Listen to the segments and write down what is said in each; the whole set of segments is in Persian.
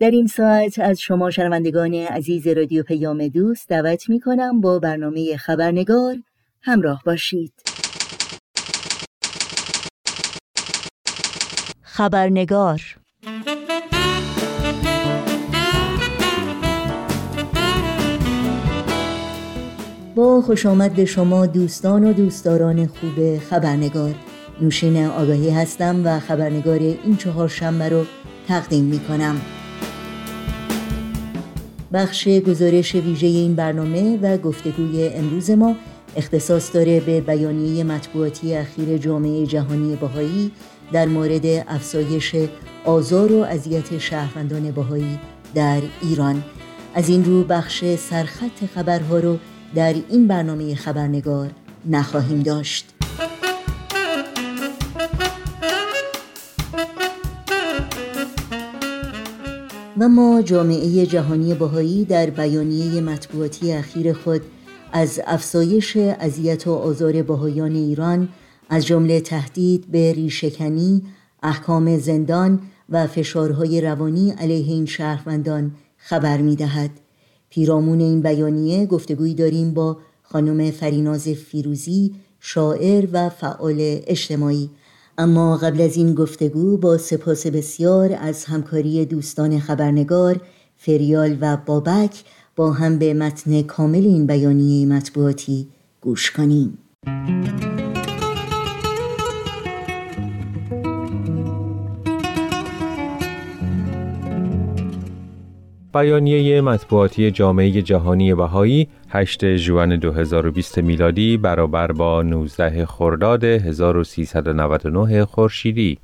در این ساعت از شما شنوندگان عزیز رادیو پیام دوست دعوت می کنم با برنامه خبرنگار همراه باشید. خبرنگار با خوش آمد شما دوستان و دوستداران خوب خبرنگار. نوشین آگاهی هستم و خبرنگار این چهار شنبه رو تقدیم می کنم بخش گزارش ویژه این برنامه و گفتگوی امروز ما اختصاص داره به بیانیه مطبوعاتی اخیر جامعه جهانی بهایی در مورد افزایش آزار و اذیت شهروندان بهایی در ایران. از این رو بخش سرخط خبرها رو در این برنامه خبرنگار نخواهیم داشت. و ما جامعه جهانی بهایی در بیانیه مطبوعاتی اخیر خود از افزایش اذیت و آزار بهایان ایران از جمله تهدید به ریشکنی، احکام زندان و فشارهای روانی علیه این شهروندان خبر می دهد. پیرامون این بیانیه گفتگویی داریم با خانم فریناز فیروزی شاعر و فعال اجتماعی اما قبل از این گفتگو با سپاس بسیار از همکاری دوستان خبرنگار فریال و بابک با هم به متن کامل این بیانیه مطبوعاتی گوش کنیم. بیانیه مطبوعاتی جامعه جهانی بهایی 8 ژوئن 2020 میلادی برابر با 19 خرداد 1399 خورشیدی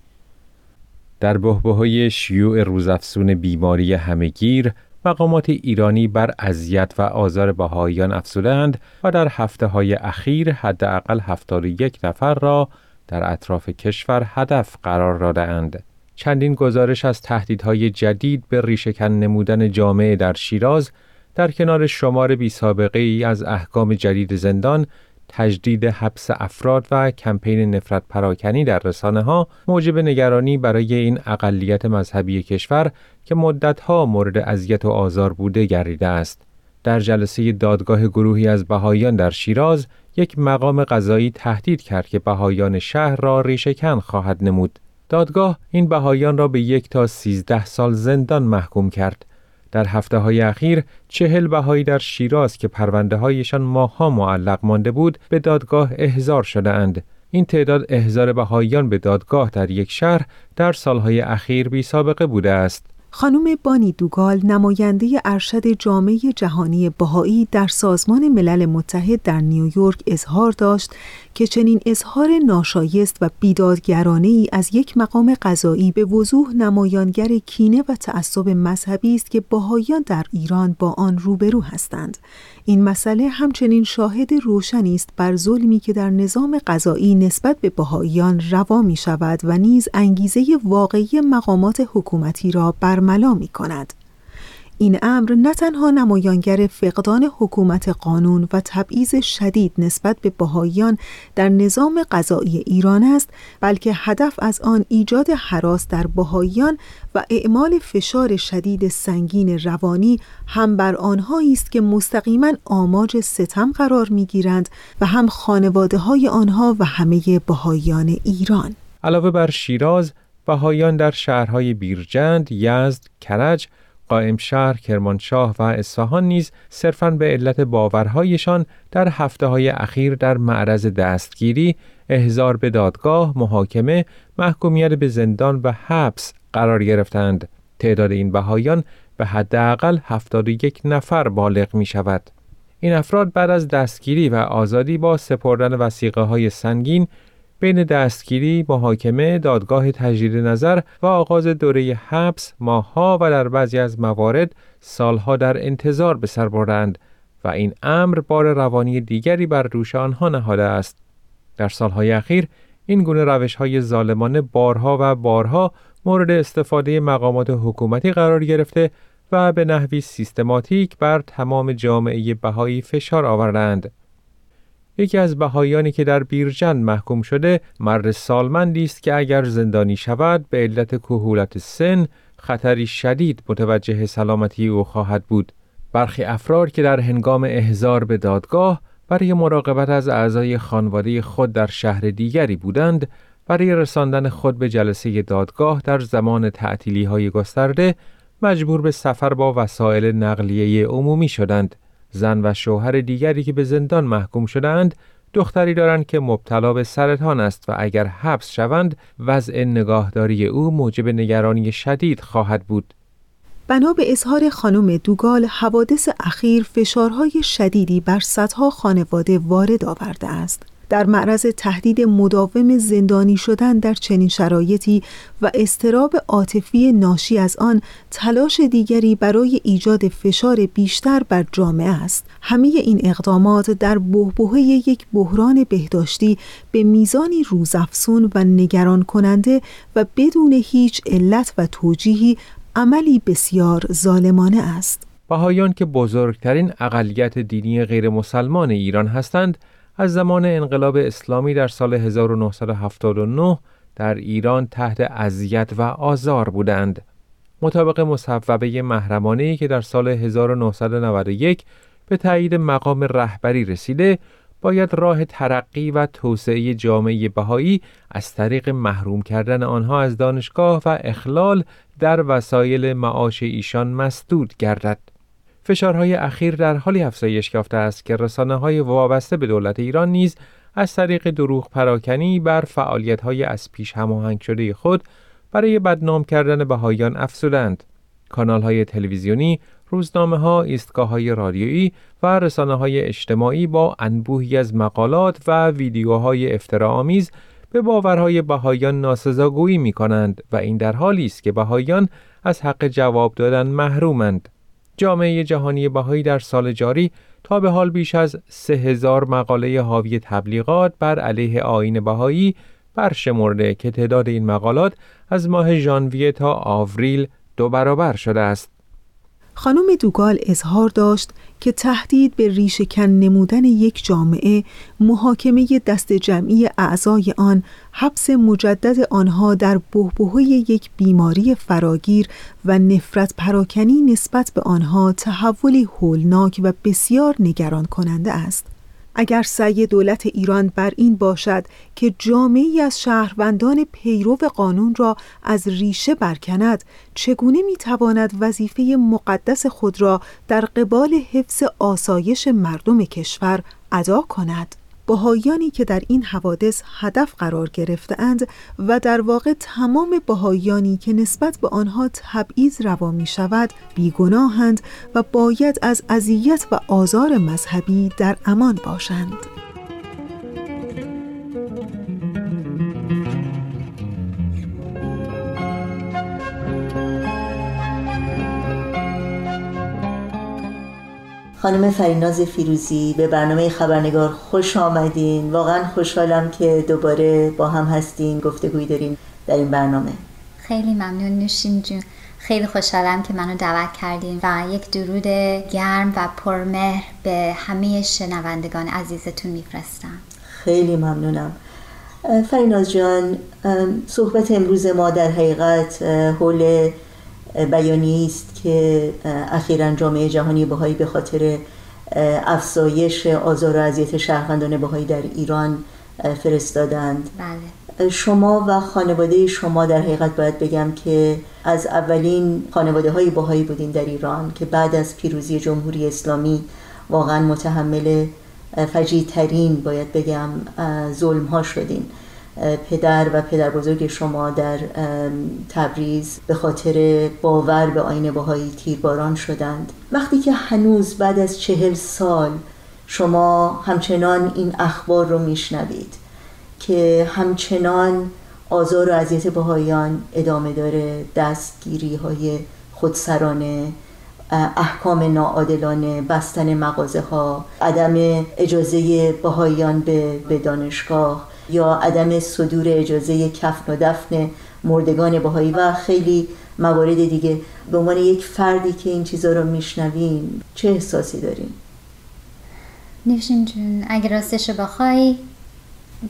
در بهبههای شیوع روزافزون بیماری همهگیر مقامات ایرانی بر اذیت و آزار بهاییان افزودند و در هفته های اخیر حداقل 71 نفر را در اطراف کشور هدف قرار دادهاند. چندین گزارش از تهدیدهای جدید به ریشهکن نمودن جامعه در شیراز در کنار شمار بی سابقه ای از احکام جدید زندان تجدید حبس افراد و کمپین نفرت پراکنی در رسانه ها موجب نگرانی برای این اقلیت مذهبی کشور که مدتها مورد اذیت و آزار بوده گردیده است. در جلسه دادگاه گروهی از بهاییان در شیراز یک مقام قضایی تهدید کرد که بهاییان شهر را ریشهکن خواهد نمود. دادگاه این بهایان را به یک تا سیزده سال زندان محکوم کرد. در هفته های اخیر چهل بهایی در شیراز که پرونده هایشان ماها معلق مانده بود به دادگاه احضار شده اند. این تعداد احضار بهاییان به دادگاه در یک شهر در سالهای اخیر بی سابقه بوده است. خانم بانی دوگال نماینده ارشد جامعه جهانی بهایی در سازمان ملل متحد در نیویورک اظهار داشت که چنین اظهار ناشایست و بیدادگرانه ای از یک مقام قضایی به وضوح نمایانگر کینه و تعصب مذهبی است که بهاییان در ایران با آن روبرو هستند. این مسئله همچنین شاهد روشنی است بر ظلمی که در نظام قضایی نسبت به بهاییان روا می شود و نیز انگیزه واقعی مقامات حکومتی را برملا می کند. این امر نه تنها نمایانگر فقدان حکومت قانون و تبعیض شدید نسبت به بهاییان در نظام قضایی ایران است بلکه هدف از آن ایجاد حراس در بهاییان و اعمال فشار شدید سنگین روانی هم بر آنهایی است که مستقیما آماج ستم قرار می‌گیرند و هم خانواده های آنها و همه بهاییان ایران. علاوه بر شیراز بهاییان در شهرهای بیرجند، یزد، کرج قائم شهر، کرمانشاه و اصفهان نیز صرفاً به علت باورهایشان در هفته های اخیر در معرض دستگیری، احضار به دادگاه، محاکمه، محکومیت به زندان و حبس قرار گرفتند. تعداد این بهایان به حداقل 71 نفر بالغ می شود. این افراد بعد از دستگیری و آزادی با سپردن وسیقه های سنگین بین دستگیری، محاکمه، دادگاه تجدید نظر و آغاز دوره حبس ماهها و در بعضی از موارد سالها در انتظار به سر بردند و این امر بار روانی دیگری بر دوش آنها نهاده است. در سالهای اخیر این گونه روش های ظالمانه بارها و بارها مورد استفاده مقامات حکومتی قرار گرفته و به نحوی سیستماتیک بر تمام جامعه بهایی فشار آوردند. یکی از بهایانی که در بیرجند محکوم شده مرد سالمندی است که اگر زندانی شود به علت کهولت سن خطری شدید متوجه سلامتی او خواهد بود. برخی افراد که در هنگام احضار به دادگاه برای مراقبت از اعضای خانواده خود در شهر دیگری بودند برای رساندن خود به جلسه دادگاه در زمان تعطیلی های گسترده مجبور به سفر با وسایل نقلیه عمومی شدند. زن و شوهر دیگری که به زندان محکوم شدند دختری دارند که مبتلا به سرطان است و اگر حبس شوند وضع نگاهداری او موجب نگرانی شدید خواهد بود. بنا به اظهار خانم دوگال حوادث اخیر فشارهای شدیدی بر صدها خانواده وارد آورده است. در معرض تهدید مداوم زندانی شدن در چنین شرایطی و استراب عاطفی ناشی از آن تلاش دیگری برای ایجاد فشار بیشتر بر جامعه است. همه این اقدامات در بهبهه یک بحران بهداشتی به میزانی روزافزون و نگران کننده و بدون هیچ علت و توجیهی عملی بسیار ظالمانه است. بهایان که بزرگترین اقلیت دینی غیر مسلمان ایران هستند از زمان انقلاب اسلامی در سال 1979 در ایران تحت اذیت و آزار بودند. مطابق مصوبه محرمانه‌ای که در سال 1991 به تایید مقام رهبری رسیده، باید راه ترقی و توسعه جامعه بهایی از طریق محروم کردن آنها از دانشگاه و اخلال در وسایل معاش ایشان مسدود گردد. فشارهای اخیر در حالی افزایش یافته است که رسانه های وابسته به دولت ایران نیز از طریق دروغ پراکنی بر فعالیت های از پیش هماهنگ شده خود برای بدنام کردن بهاییان افزودند. کانال های تلویزیونی، روزنامه ها، ایستگاه های رادیویی و رسانه های اجتماعی با انبوهی از مقالات و ویدیوهای افتراآمیز به باورهای بهاییان ناسزاگویی می کنند و این در حالی است که بهاییان از حق جواب دادن محرومند. جامعه جهانی بهایی در سال جاری تا به حال بیش از سه هزار مقاله حاوی تبلیغات بر علیه آین بهایی برشمرده که تعداد این مقالات از ماه ژانویه تا آوریل دو برابر شده است. خانم دوگال اظهار داشت که تهدید به ریشهکن نمودن یک جامعه محاکمه دست جمعی اعضای آن حبس مجدد آنها در بهبهه یک بیماری فراگیر و نفرت پراکنی نسبت به آنها تحولی هولناک و بسیار نگران کننده است. اگر سعی دولت ایران بر این باشد که جامعی از شهروندان پیرو قانون را از ریشه برکند چگونه می‌تواند وظیفه مقدس خود را در قبال حفظ آسایش مردم کشور ادا کند؟ بهاییانی که در این حوادث هدف قرار گرفتهاند و در واقع تمام بهاییانی که نسبت به آنها تبعیض روا می شود بیگناهند و باید از اذیت و آزار مذهبی در امان باشند. خانم فریناز فیروزی به برنامه خبرنگار خوش آمدین. واقعا خوشحالم که دوباره با هم هستین گفتگوی داریم در این برنامه. خیلی ممنون نوشین جون. خیلی خوشحالم که منو دعوت کردین و یک درود گرم و پرمهر به همه شنوندگان عزیزتون میفرستم. خیلی ممنونم. فریناز جان صحبت امروز ما در حقیقت حول بیانیه است که اخیرا جامعه جهانی بهایی به خاطر افزایش آزار و اذیت شهروندان بهایی در ایران فرستادند بله. شما و خانواده شما در حقیقت باید بگم که از اولین خانواده های بهایی بودین در ایران که بعد از پیروزی جمهوری اسلامی واقعا متحمل فجیع باید بگم ظلم ها شدین پدر و پدر بزرگ شما در تبریز به خاطر باور به آین باهایی تیرباران شدند. وقتی که هنوز بعد از چهل سال شما همچنان این اخبار رو میشنوید که همچنان آزار و اذیت بهاییان ادامه داره دستگیری های خودسرانه احکام ناعادلانه بستن مغازه ها عدم اجازه بهاییان به دانشگاه یا عدم صدور اجازه کفن و دفن مردگان بهایی و خیلی موارد دیگه به عنوان یک فردی که این چیزها رو میشنویم چه احساسی داریم؟ نوشین جون اگر راستش بخوای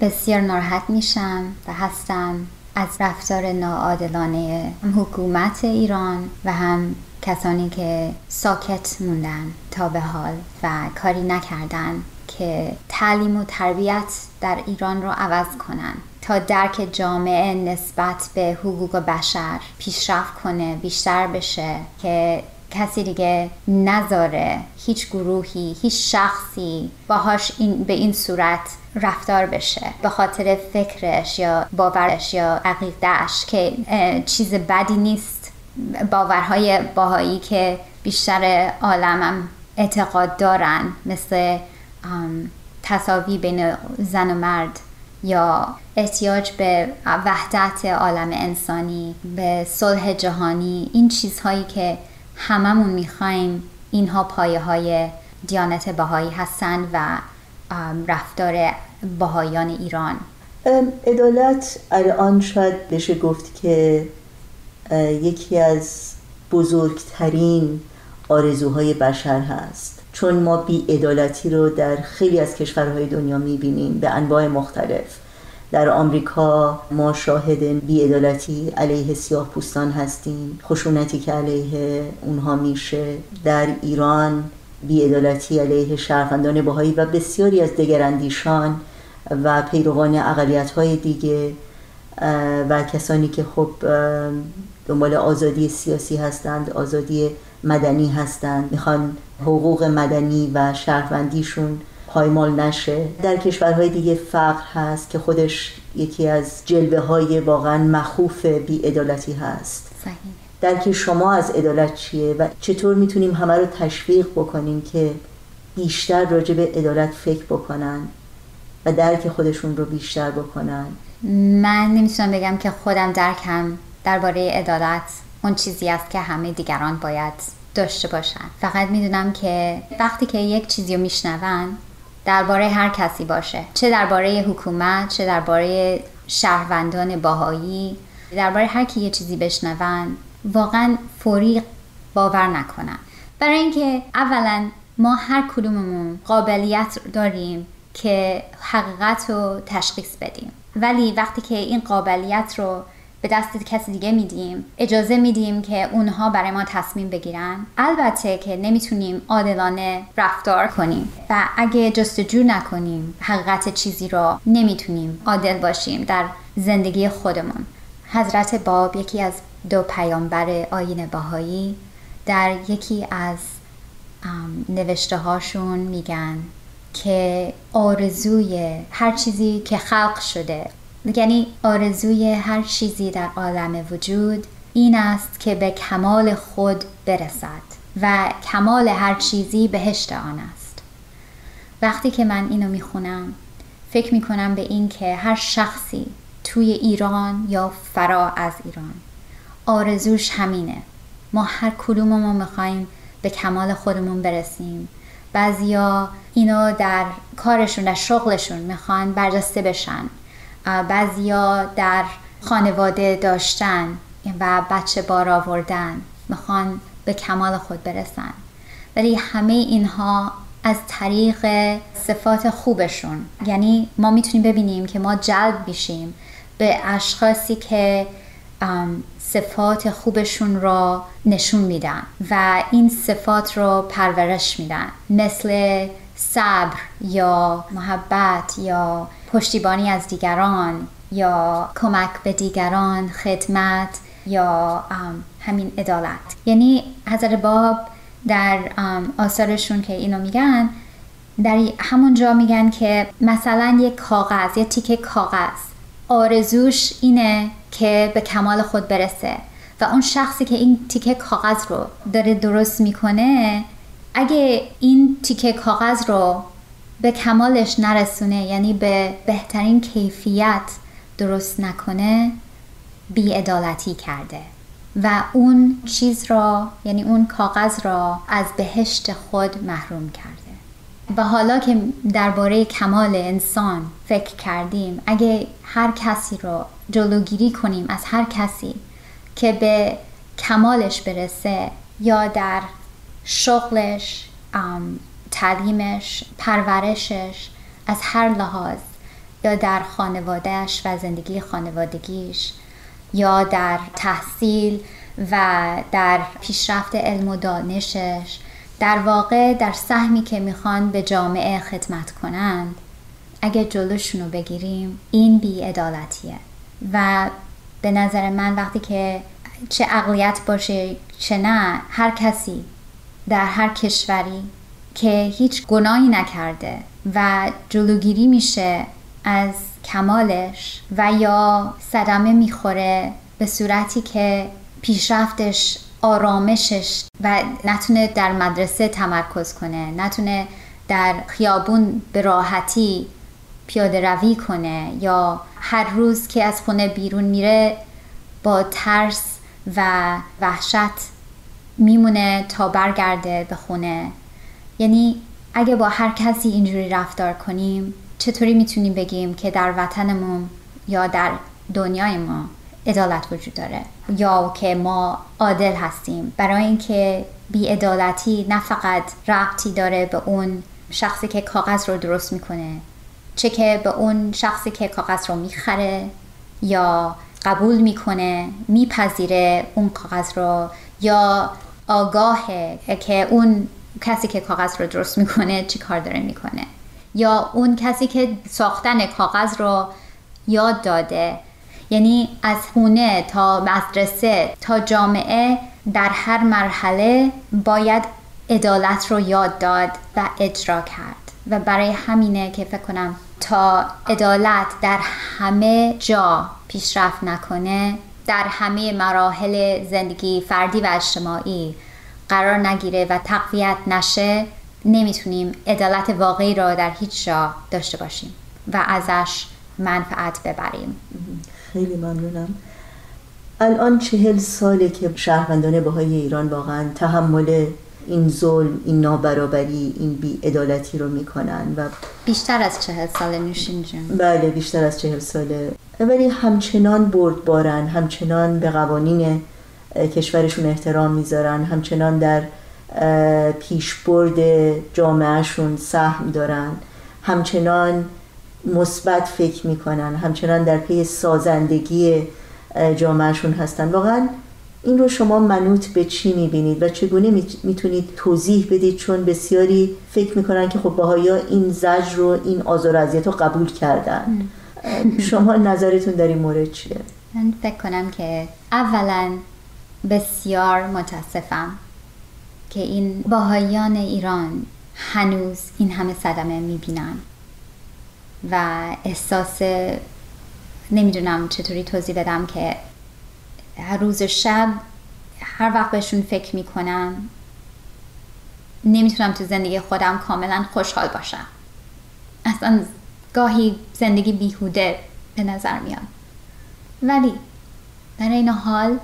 بسیار ناراحت میشم و هستم از رفتار ناعادلانه حکومت ایران و هم کسانی که ساکت موندن تا به حال و کاری نکردن که تعلیم و تربیت در ایران رو عوض کنن تا درک جامعه نسبت به حقوق بشر پیشرفت کنه بیشتر بشه که کسی دیگه نذاره هیچ گروهی هیچ شخصی باهاش این به این صورت رفتار بشه به خاطر فکرش یا باورش یا عقیدهش که چیز بدی نیست. باورهای باهایی که بیشتر عالمم اعتقاد دارن مثل تصاوی بین زن و مرد یا احتیاج به وحدت عالم انسانی به صلح جهانی این چیزهایی که هممون می‌خوایم اینها پایه های دیانت بهایی هستند و رفتار بهایان ایران. عدالت الان شاید بشه گفت که یکی از بزرگترین آرزوهای بشر هست. چون ما بیعدالتی رو در خیلی از کشورهای دنیا می‌بینیم به انواع مختلف. در آمریکا ما شاهد بیعدالتی علیه سیاه پوستان هستیم خشونتی که علیه اونها میشه. در ایران بیعدالتی علیه شهروندان باهایی و بسیاری از دگراندیشان و پیروان اقلیت های دیگه و کسانی که خب دنبال آزادی سیاسی هستند آزادی مدنی هستند می‌خوان حقوق مدنی و شهروندیشون پایمال نشه. در کشورهای دیگه فقر هست که خودش یکی از جلوه های واقعا مخوف بیعدالتی هست. صحیح. درک شما از عدالت چیه و چطور می‌تونیم همه رو تشویق بکنیم که بیشتر راجع به عدالت فکر بکنن و درک خودشون رو بیشتر بکنن؟ من نمی‌تونم بگم که خودم درکم درباره عدالت. اون چیزی است که همه دیگران باید داشته باشن. فقط می‌دونم که وقتی که یک چیزی رو میشنون درباره هر کسی باشه. چه درباره حکومت چه درباره شهروندان باهایی درباره هر کی یه چیزی بشنون واقعا فوری باور نکنن. برای اینکه اولا ما هر کدوممون قابلیت داریم که حقیقت رو تشخیص بدیم. ولی وقتی که این قابلیت رو به دست کسی دیگه میدیم. اجازه میدیم که اونها برای ما تصمیم بگیرن. البته که نمی‌تونیم عادلانه رفتار کنیم. و اگه جستجو نکنیم حقیقت چیزی را نمی‌تونیم عادل باشیم در زندگی خودمون. حضرت باب یکی از دو پیامبر آین باهایی در یکی از نوشته هاشون میگن که آرزوی هر چیزی که خلق شده یعنی آرزوی هر چیزی در عالم وجود این است که به کمال خود برسد و کمال هر چیزی بهشت آن است. وقتی که من اینو می‌خونم فکر می‌کنم به این که هر شخصی توی ایران یا فرا از ایران آرزوش همینه. ما هر کدوم ما می‌خوایم به کمال خودمون برسیم. بعضیا اینو در کارشون در شغلشون می‌خوان برجسته بشن. بعضیا در خانواده داشتن و بچه بار آوردن می‌خوان به کمال خود برسن. ولی همه اینها از طریق صفات خوبشون. یعنی ما می‌تونیم ببینیم که ما جلب میشیم به اشخاصی که صفات خوبشون را نشون میدن و این صفات رو پرورش میدن. مثل صبر یا محبت یا پشتیبانی از دیگران یا کمک به دیگران خدمت یا همین عدالت. یعنی حضرت باب در آثارشون که اینو میگن در همون جا میگن که مثلا یک کاغذ یا تیکه کاغذ آرزوش اینه که به کمال خود برسه و اون شخصی که این تیکه کاغذ رو داره درست می‌کنه اگه این تیکه کاغذ رو به کمالش نرسونه یعنی به بهترین کیفیت درست نکنه بیعدالتی کرده. و اون چیز را یعنی اون کاغذ را از بهشت خود محروم کرده. و حالا که درباره کمال انسان فکر کردیم اگه هر کسی رو جلوگیری کنیم از هر کسی که به کمالش برسه یا در شغلش تعلیمش پرورشش از هر لحاظ یا در خانوادهش و زندگی خانوادگیش یا در تحصیل و در پیشرفت علم و دانشش در واقع در سهمی که می‌خوان به جامعه خدمت کنند. اگه جلوشون رو بگیریم این بیعدالتیه. و به نظر من وقتی که چه اقلیت باشه چه نه هر کسی در هر کشوری که هیچ گناهی نکرده و جلوگیری میشه از کمالش و یا صدمه می‌خوره به صورتی که پیشرفتش آرامشش و نتونه در مدرسه تمرکز کنه نتونه در خیابون به راحتی پیاده روی کنه یا هر روز که از خونه بیرون میره با ترس و وحشت میمونه تا برگرده به خونه. یعنی اگه با هر کسی اینجوری رفتار کنیم چطوری می‌تونیم بگیم که در وطنمون یا در دنیای ما عدالت وجود داره؟ یا که ما عادل هستیم. برای اینکه بیعدالتی نه فقط ربطی داره به اون شخصی که کاغذ رو درست می‌کنه چه که به اون شخصی که کاغذ رو می‌خره یا قبول می‌کنه میپذیره اون کاغذ رو یا آگاهه که اون کسی که کاغذ رو درست می‌کنه چی کار داره می‌کنه؟ یا اون کسی که ساختن کاغذ رو یاد داده. یعنی از خونه تا مدرسه تا جامعه در هر مرحله باید عدالت رو یاد داد و اجرا کرد. و برای همینه که فکر کنم تا عدالت در همه جا پیشرفت نکنه در همه مراحل زندگی فردی و اجتماعی قرار نگیره و تقویت نشه نمی‌تونیم عدالت واقعی را در هیچ جا داشته باشیم و ازش منفعت ببریم. خیلی ممنونم. الان چهل ساله که شهروندان بهای ایران واقعا تحمل این ظلم این نابرابری این بیعدالتی رو می‌کنن و بیشتر از چهل سال نوشین جون. بله بیشتر از چهل ساله. ولی همچنان بردبارن همچنان به قوانین کشورشون احترام می‌ذارن. همچنان در پیشبرد جامعهشون سهم دارن. همچنان مثبت فکر می‌کنن. همچنان در پی سازندگی جامعهشون هستن. واقعا این رو شما منوط به چی می‌بینید و چگونه می‌تونید توضیح بدید؟ چون بسیاری فکر می‌کنن که خب باهایا این زجر رو این آزار و رو قبول کردن. شما نظرتون در این مورد چیه؟ من فکر کنم که اولا بسیار متاسفم که این باهایان ایران هنوز این همه صدمه می‌بینن و احساس نمی‌دونم چطوری توضیح بدم که هر روز شب هر وقت بهشون فکر می‌کنم نمی‌تونم تو زندگی خودم کاملا خوشحال باشم. اصلا گاهی زندگی بیهوده به نظر میاد. ولی در این حال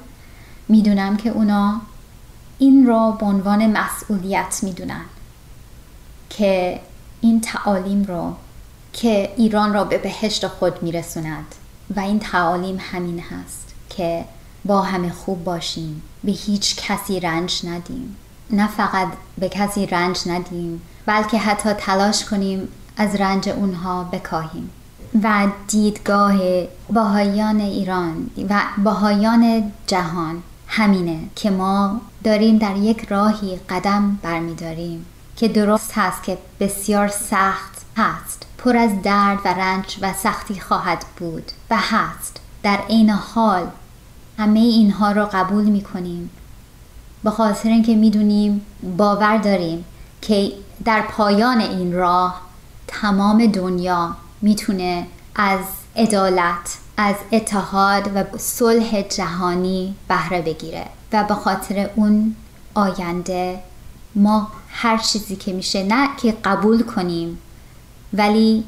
می‌دونم که اونا این را به عنوان مسئولیت می‌دونن که این تعالیم رو که ایران را به بهشت خود میرسوند و این تعالیم همین هست که با همه خوب باشیم به هیچ کسی رنج ندیم. نه فقط به کسی رنج ندیم بلکه حتی تلاش کنیم از رنج اونها بکاهیم. و دیدگاه باهایان ایران و باهایان جهان همینه که ما داریم در یک راهی قدم برمیداریم که درست هست که بسیار سخت هست پر از درد و رنج و سختی خواهد بود و هست. در عین حال همه اینها رو قبول می کنیم به خاطر اینکه می‌دونیم باور داریم که در پایان این راه تمام دنیا می‌تونه از عدالت از اتحاد و صلح جهانی بهره بگیره و به خاطر اون آینده ما هر چیزی که میشه نه که قبول کنیم ولی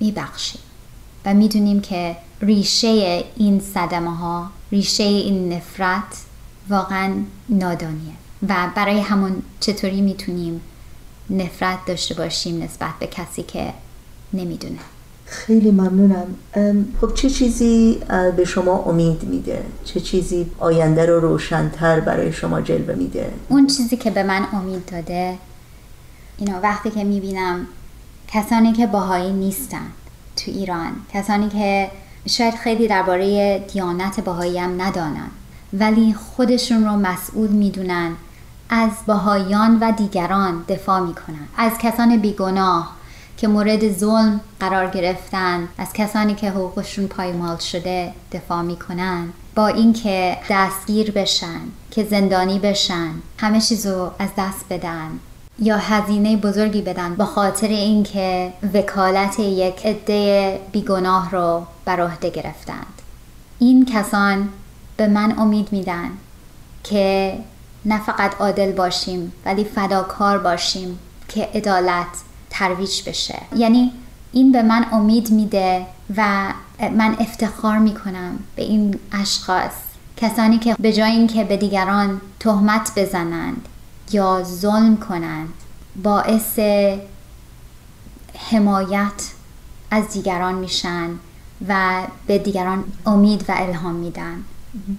میبخشیم و می‌دونیم که ریشه این صدمه ها ریشه این نفرت واقعا نادانیه و برای همون چطوری می‌تونیم نفرت داشته باشیم نسبت به کسی که نمی‌دونه. خیلی ممنونم. خب چه چیزی به شما امید میده؟ چه چیزی آینده رو روشنتر برای شما جلوه میده؟ اون چیزی که به من امید داده اینا وقتی که می‌بینم کسانی که باهایی نیستن تو ایران کسانی که شاید خیلی درباره دیانت باهایی هم ندانن ولی خودشون رو مسئول می‌دونن از باهایان و دیگران دفاع می‌کنن. از کسان بیگناه که مورد ظلم قرار گرفتن از کسانی که حقوقشون پایمال شده دفاع می‌کنن. با اینکه دستگیر بشن که زندانی بشن همه چیزو از دست بدن یا هزینه بزرگی بدن با خاطر اینکه وکالت یک عده بیگناه رو بر عهده گرفتند. این کسان به من امید میدن که نه فقط عادل باشیم ولی فداکار باشیم که عدالت ترویج بشه. یعنی این به من امید میده و من افتخار می‌کنم به این اشخاص. کسانی که به جای اینکه به دیگران تهمت بزنند یا ظلم کنند باعث حمایت از دیگران میشن و به دیگران امید و الهام میدن.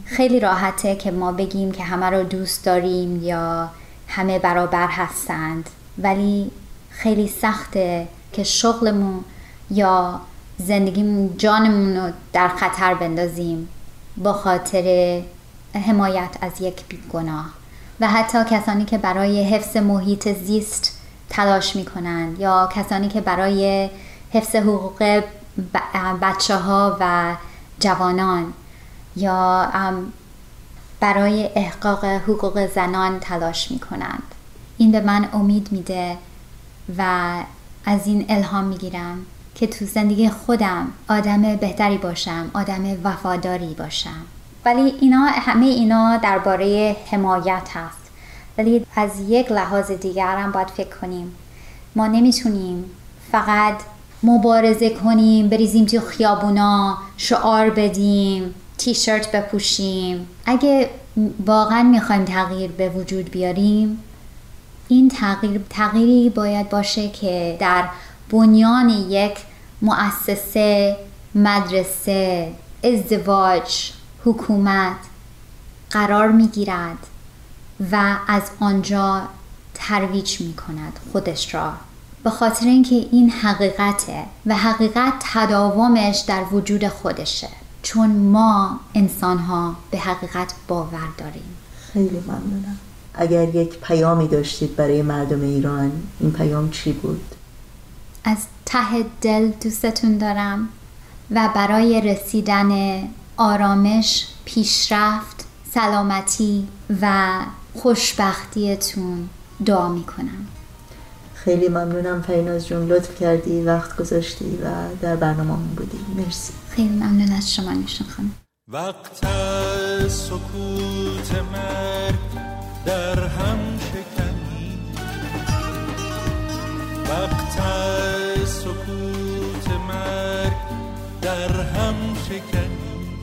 خیلی راحته که ما بگیم که همه رو دوست داریم یا همه برابر هستند. ولی خیلی سخته که شغلمون یا زندگیمون جانمون رو در خطر بندازیم با خاطر حمایت از یک بیگناه. و حتی کسانی که برای حفظ محیط زیست تلاش می کنند یا کسانی که برای حفظ حقوق بچه ها و جوانان یا برای احقاق حقوق زنان تلاش می کنند این به من امید میده و از این الهام می‌گیرم که تو زندگی خودم آدم بهتری باشم آدم وفاداری باشم. ولی اینا همه اینا درباره حمایت هست. ولی از یک لحاظ دیگر هم باید فکر کنیم. ما نمی‌تونیم فقط مبارزه کنیم بریزیم تو خیابونا شعار بدیم تیشرت بپوشیم. اگه واقعا می‌خوایم تغییر به وجود بیاریم این تغییر تغییری باید باشه که در بنیان یک مؤسسه مدرسه ازدواج حکومت قرار می‌گیرد و از آنجا ترویج می کند خودش را. به خاطر اینکه این حقیقته و حقیقت تداومش در وجود خودشه. چون ما انسان ها به حقیقت باور داریم. خیلی ممنونم. اگر یک پیامی داشتید برای مردم ایران این پیام چی بود؟ از ته دل دوستتون دارم و برای رسیدن آرامش، پیشرفت، سلامتی و خوشبختیتون دعا می‌کنم. خیلی ممنونم پیناز جون لطف کردی وقت گذاشتی و در برنامه بودی. مرسی. خیلی ممنون از شما نشون خانم. وقت سکوت مرگ در هم شکنی. وقت سکوت مرگ در هم شکنی.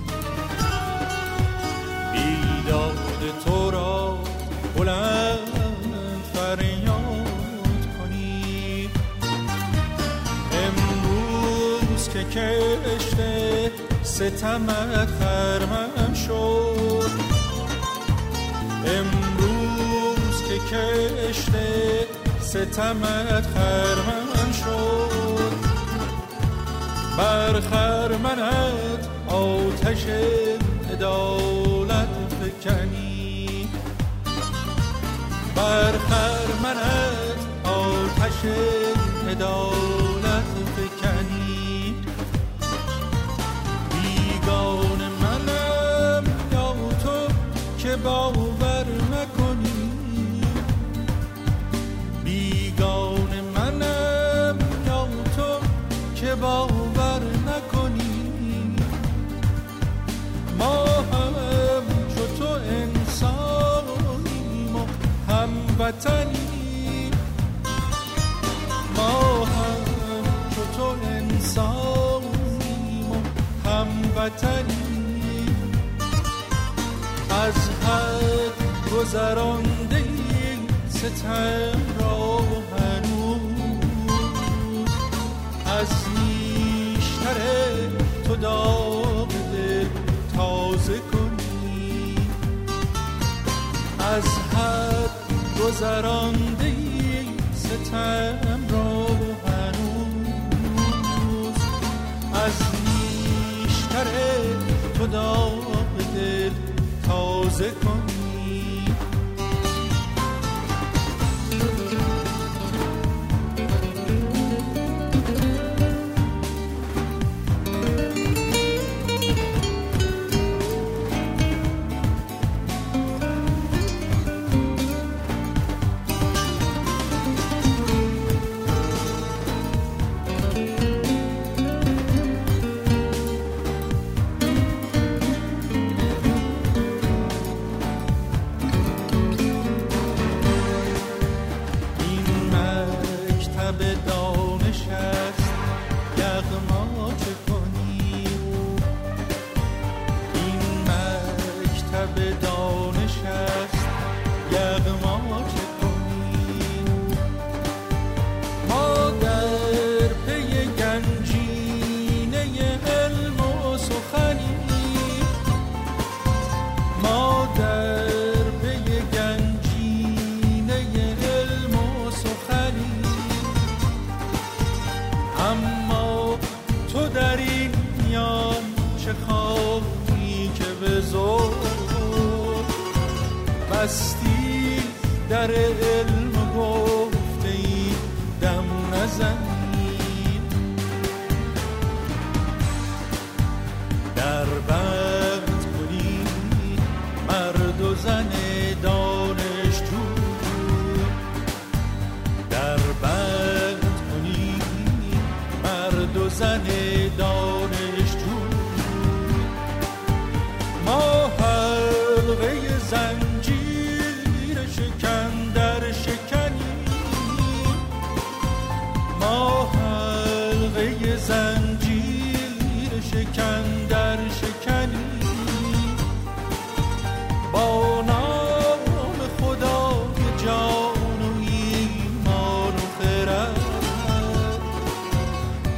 بیداد تو را بلند فریاد کنی. امروز که کشته ستمت خرمن شد کشته ستمت خرمن شد. بر خرمنت آتش عدالت فکنی. بر خرمنت آتش عدالت ما حلقه زنجیر شکن در شکنی. با نام خدای جان و ایمان و خرد.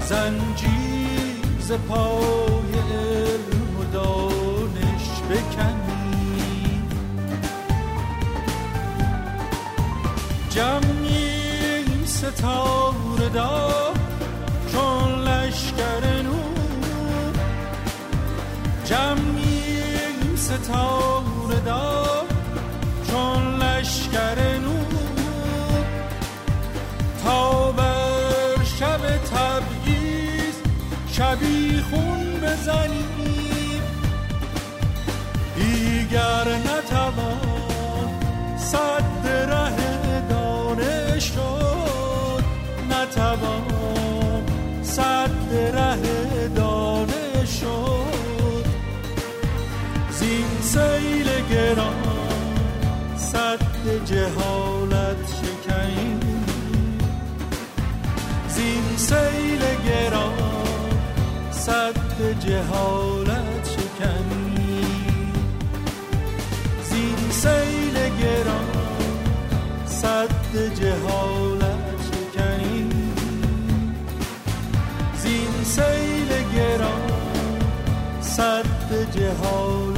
زنجیر ز پای علم و بکنی. جمعی ستاره دار چون لشکر نور. جمعی ستاره دار چون لشکر نور. تا بر شب تبعیض شبیخون بزنیم. دیگر نتوان جهالت شکنیم زین سیل گران صد جهالت شکنیم زین سیل گران صد جهالت شکنیم زین سیل گران صد جهالت